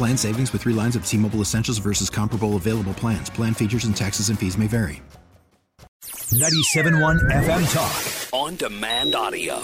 Plan savings with three lines of T Mobile Essentials versus comparable available plans. Plan features and taxes and fees may vary. 97.1 FM Talk. On demand audio.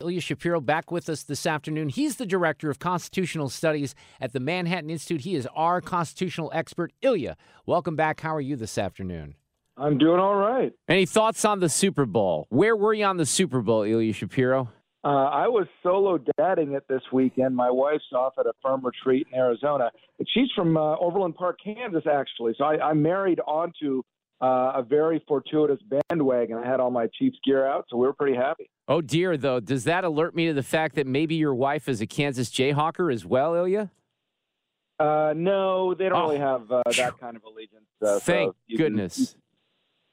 Ilya Shapiro back with us this afternoon. He's the director of constitutional studies at the Manhattan Institute. He is our constitutional expert. Ilya, welcome back. How are you this afternoon? I'm doing all right. Any thoughts on the Super Bowl? Where were you on the Super Bowl, Ilya Shapiro? Uh, I was solo dadding it this weekend. My wife's off at a firm retreat in Arizona. But she's from uh, Overland Park, Kansas, actually. So I, I married onto uh, a very fortuitous bandwagon. I had all my Chiefs gear out, so we were pretty happy. Oh, dear, though. Does that alert me to the fact that maybe your wife is a Kansas Jayhawker as well, Ilya? Uh, no, they don't Oh. really have uh, that kind of allegiance. Uh, so Thank can- goodness.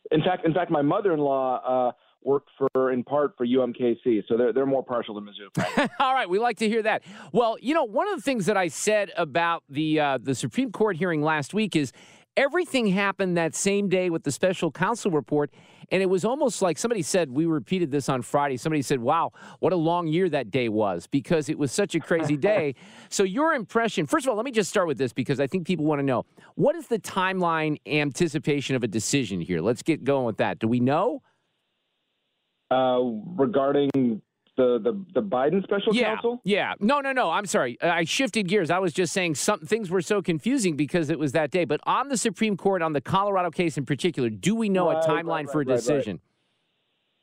in fact, in fact, my mother-in-law uh, worked for, in part, for UMKC, so they're they're more partial to Mizzou. All right, we like to hear that. Well, you know, one of the things that I said about the uh, the Supreme Court hearing last week is everything happened that same day with the special counsel report, and it was almost like somebody said. We repeated this on Friday. Somebody said, "Wow, what a long year that day was," because it was such a crazy day. so, your impression, first of all, let me just start with this because I think people want to know what is the timeline anticipation of a decision here. Let's get going with that. Do we know? Uh, regarding the, the the Biden special yeah, counsel, Yeah. No, no, no. I'm sorry. I shifted gears. I was just saying some things were so confusing because it was that day. But on the Supreme Court, on the Colorado case in particular, do we know Right, a timeline right, for a decision?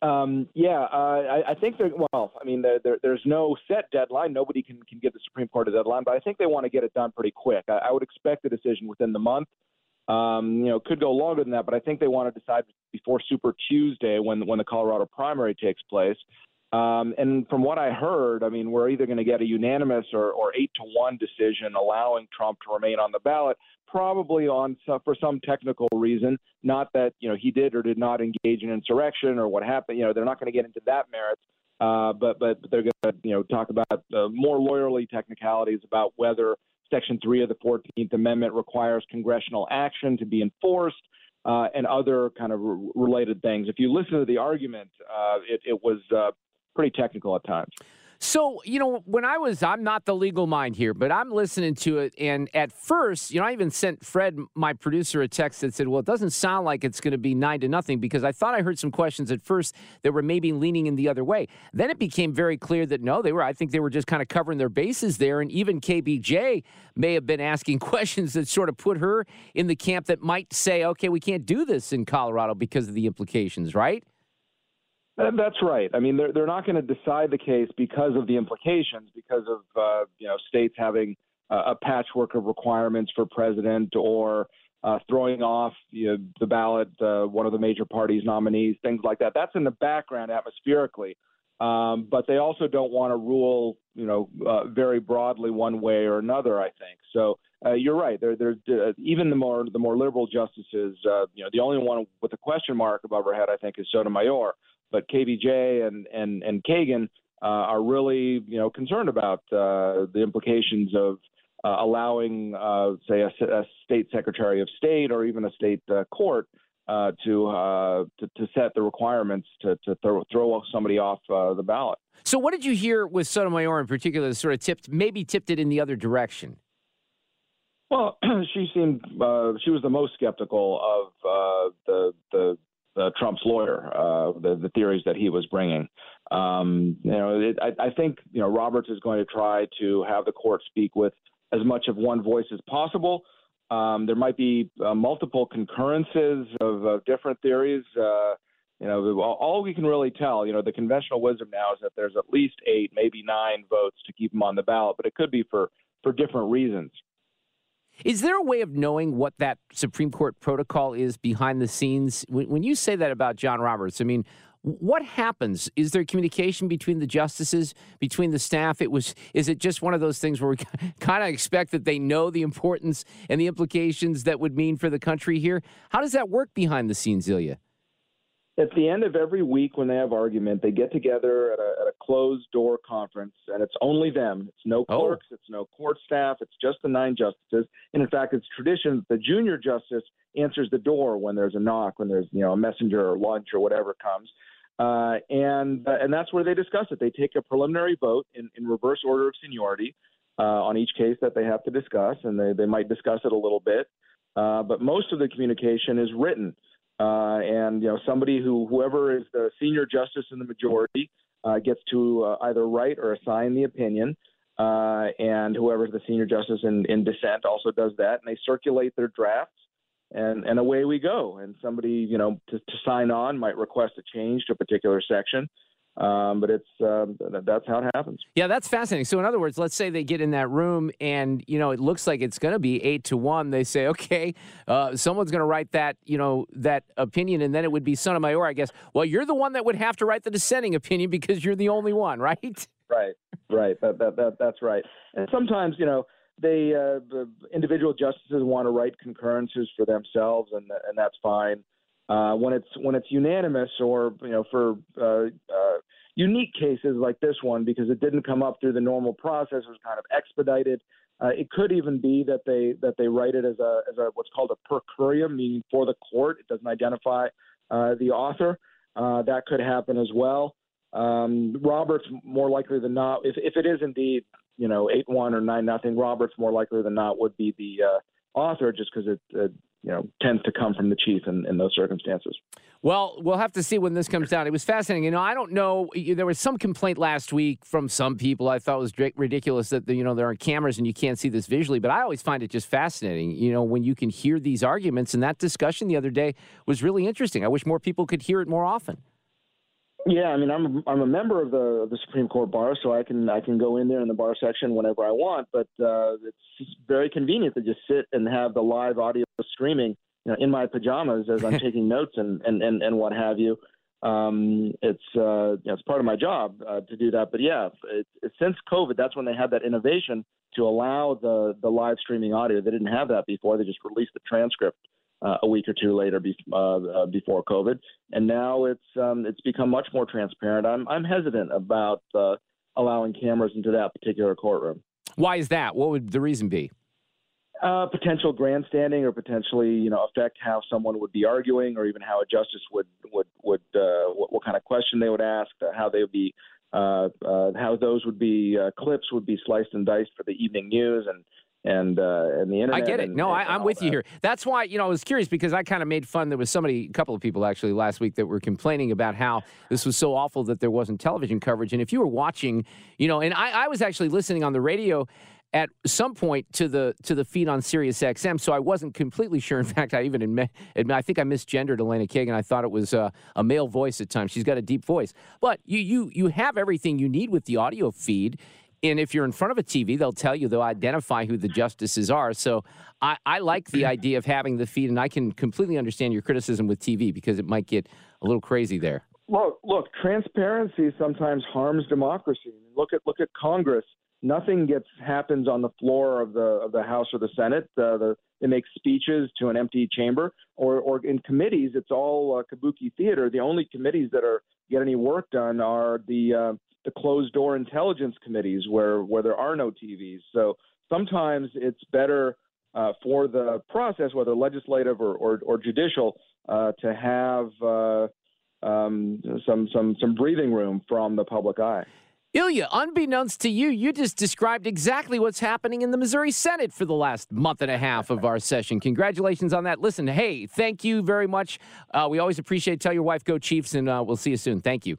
Um, yeah, uh, I, I think that. Well, I mean, there, there, there's no set deadline. Nobody can can give the Supreme Court a deadline, but I think they want to get it done pretty quick. I, I would expect a decision within the month. Um, you know, could go longer than that, but I think they want to decide before Super Tuesday when when the Colorado primary takes place. Um, and from what I heard, I mean, we're either going to get a unanimous or, or eight to one decision allowing Trump to remain on the ballot, probably on for some technical reason. Not that you know he did or did not engage in insurrection or what happened. You know, they're not going to get into that merits. Uh, but but they're going to you know talk about uh, more lawyerly technicalities about whether Section three of the Fourteenth Amendment requires congressional action to be enforced. Uh, and other kind of r- related things. If you listen to the argument, uh, it, it was uh, pretty technical at times. So, you know, when I was, I'm not the legal mind here, but I'm listening to it. And at first, you know, I even sent Fred, my producer, a text that said, well, it doesn't sound like it's going to be nine to nothing because I thought I heard some questions at first that were maybe leaning in the other way. Then it became very clear that no, they were, I think they were just kind of covering their bases there. And even KBJ may have been asking questions that sort of put her in the camp that might say, okay, we can't do this in Colorado because of the implications, right? That's right. I mean, they're they're not going to decide the case because of the implications, because of uh, you know states having a patchwork of requirements for president or uh, throwing off you know, the ballot uh, one of the major parties' nominees, things like that. That's in the background atmospherically, um, but they also don't want to rule you know uh, very broadly one way or another. I think so. Uh, you're right. There, there, uh, even the more the more liberal justices, you know, the only one with a question mark above her head, I think, is Sotomayor but KBJ and and and Kagan uh, are really you know concerned about uh, the implications of uh, allowing, uh, say, a, a state secretary of state or even a state uh, court uh, to, uh, to to set the requirements to to throw, throw somebody off uh, the ballot. So, what did you hear with Sotomayor in particular that sort of tipped, maybe tipped it in the other direction? Well, she seemed uh, she was the most skeptical of uh, the the uh, Trump's lawyer, uh, the the theories that he was bringing. Um, you know, it, I, I think you know Roberts is going to try to have the court speak with as much of one voice as possible. Um, there might be uh, multiple concurrences of, of different theories. Uh, you know, all we can really tell, you know, the conventional wisdom now is that there's at least eight, maybe nine votes to keep him on the ballot, but it could be for for different reasons. Is there a way of knowing what that Supreme Court protocol is behind the scenes? When, when you say that about John Roberts, I mean, what happens? Is there communication between the justices, between the staff? It was. Is it just one of those things where we kind of expect that they know the importance and the implications that would mean for the country here? How does that work behind the scenes, Ilya? At the end of every week, when they have argument, they get together at a, at a closed door conference, and it's only them. It's no oh. clerks, oh. it's no court staff, it's just the nine justices. And in fact, it's tradition that the junior justice answers the door when there's a knock, when there's you know a messenger or lunch or whatever comes. Uh, and uh, and that's where they discuss it. They take a preliminary vote in, in reverse order of seniority uh, on each case that they have to discuss, and they, they might discuss it a little bit. Uh, but most of the communication is written, uh, and you know somebody who whoever is the senior justice in the majority uh, gets to uh, either write or assign the opinion. and whoever's the senior justice in, in dissent also does that, and they circulate their drafts and and away we go. And somebody, you know, to, to sign on might request a change to a particular section. Um, but it's um, that's how it happens. Yeah, that's fascinating. So, in other words, let's say they get in that room, and you know it looks like it's going to be eight to one. They say, okay, uh, someone's going to write that, you know, that opinion, and then it would be Sotomayor, I guess. Well, you're the one that would have to write the dissenting opinion because you're the only one, right? Right, right. That, that, that that's right. And sometimes, you know, they uh, the individual justices want to write concurrences for themselves, and and that's fine. Uh, when it's when it's unanimous, or you know, for uh, uh, unique cases like this one, because it didn't come up through the normal process, it was kind of expedited. Uh, it could even be that they that they write it as a as a what's called a per curiam, meaning for the court. It doesn't identify uh, the author. Uh, that could happen as well. Um, Roberts, more likely than not, if if it is indeed you know eight one or nine nothing, Roberts more likely than not would be the uh, author, just because it uh, you know tends to come from the chief in, in those circumstances. Well, we'll have to see when this comes down. It was fascinating. You know, I don't know. There was some complaint last week from some people. I thought was ridiculous that you know there aren't cameras and you can't see this visually. But I always find it just fascinating. You know, when you can hear these arguments and that discussion the other day was really interesting. I wish more people could hear it more often. Yeah, I mean, I'm I'm a member of the of the Supreme Court bar, so I can I can go in there in the bar section whenever I want. But uh, it's very convenient to just sit and have the live audio streaming, you know, in my pajamas as I'm taking notes and, and and and what have you. Um, it's uh, you know, it's part of my job uh, to do that. But yeah, it, it, since COVID, that's when they had that innovation to allow the the live streaming audio. They didn't have that before. They just released the transcript uh, a week or two later be, uh, uh, before COVID, and now it's um, it's become much more transparent. I'm I'm hesitant about uh, allowing cameras into that particular courtroom. Why is that? What would the reason be? Uh, potential grandstanding, or potentially, you know, affect how someone would be arguing, or even how a justice would would would uh, what, what, kind of question they would ask, how they would be, how those would be clips would be sliced and diced for the evening news, and and uh, and the internet. I get it. And, no, and I, am with that. you here. That's why you know I was curious because I kind of made fun. There was somebody, a couple of people actually last week that were complaining about how this was so awful that there wasn't television coverage. And if you were watching, you know, and I, I was actually listening on the radio at some point to the to the feed on Sirius XM, so I wasn't completely sure. In fact, I even admit, I think I misgendered Elena Kagan. I thought it was uh, a male voice at times. She's got a deep voice, but you you you have everything you need with the audio feed and if you're in front of a TV, they'll tell you, they'll identify who the justices are. So I, I, like the idea of having the feed, and I can completely understand your criticism with TV because it might get a little crazy there. Look, look, transparency sometimes harms democracy. Look at look at Congress. Nothing gets happens on the floor of the of the House or the Senate. Uh, the, they make speeches to an empty chamber, or or in committees, it's all uh, kabuki theater. The only committees that are get any work done are the uh, the closed door intelligence committees where where there are no TVs. So sometimes it's better uh, for the process, whether legislative or or, or judicial, uh, to have uh, um, some some some breathing room from the public eye. Ilya, unbeknownst to you, you just described exactly what's happening in the Missouri Senate for the last month and a half of our session. Congratulations on that. Listen, hey, thank you very much. Uh, we always appreciate it. Tell your wife, go Chiefs, and uh, we'll see you soon. Thank you.